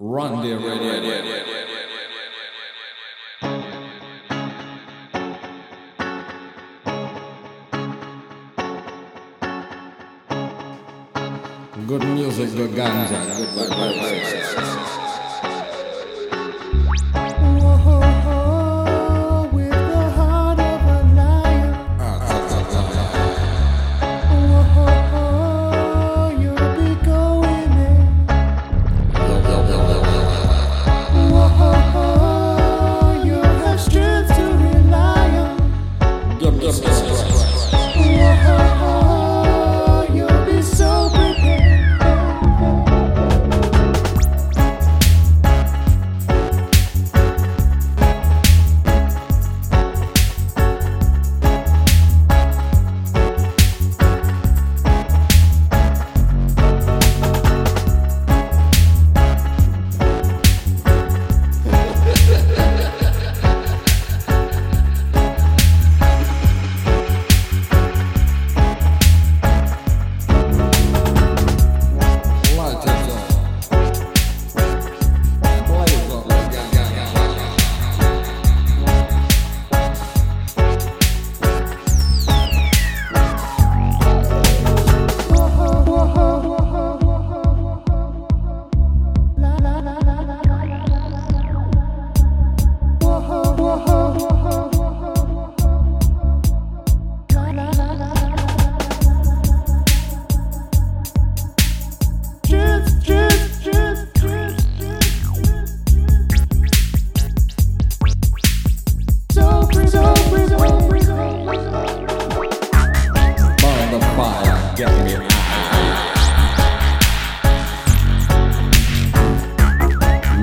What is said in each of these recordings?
Run the radio. Good music, good ganja, good vibes.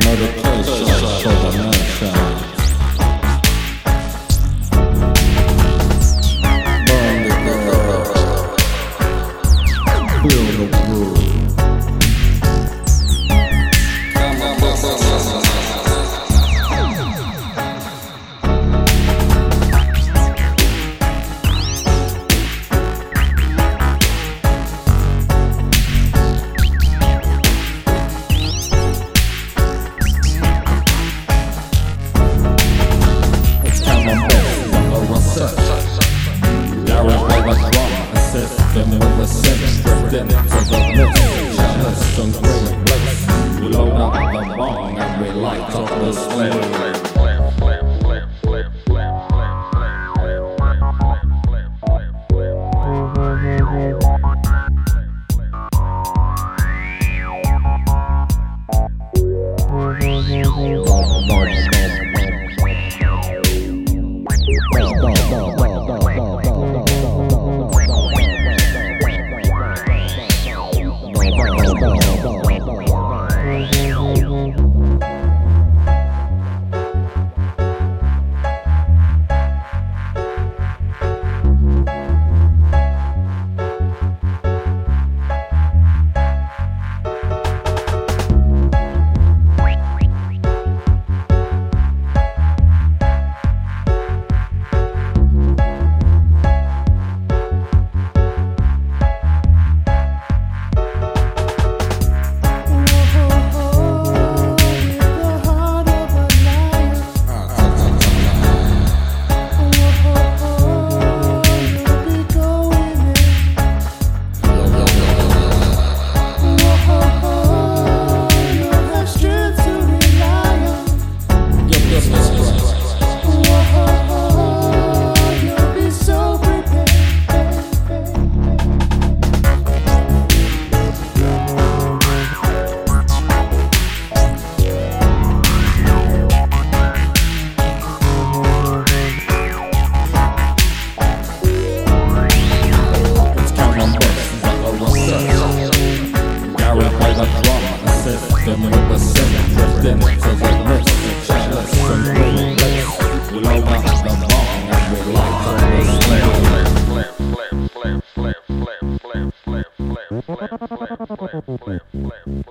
Murder place, The and Load up the bong and we light up the flame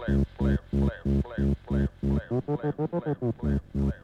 Play, play, play, play, play, play, play, play, play, play, play, play.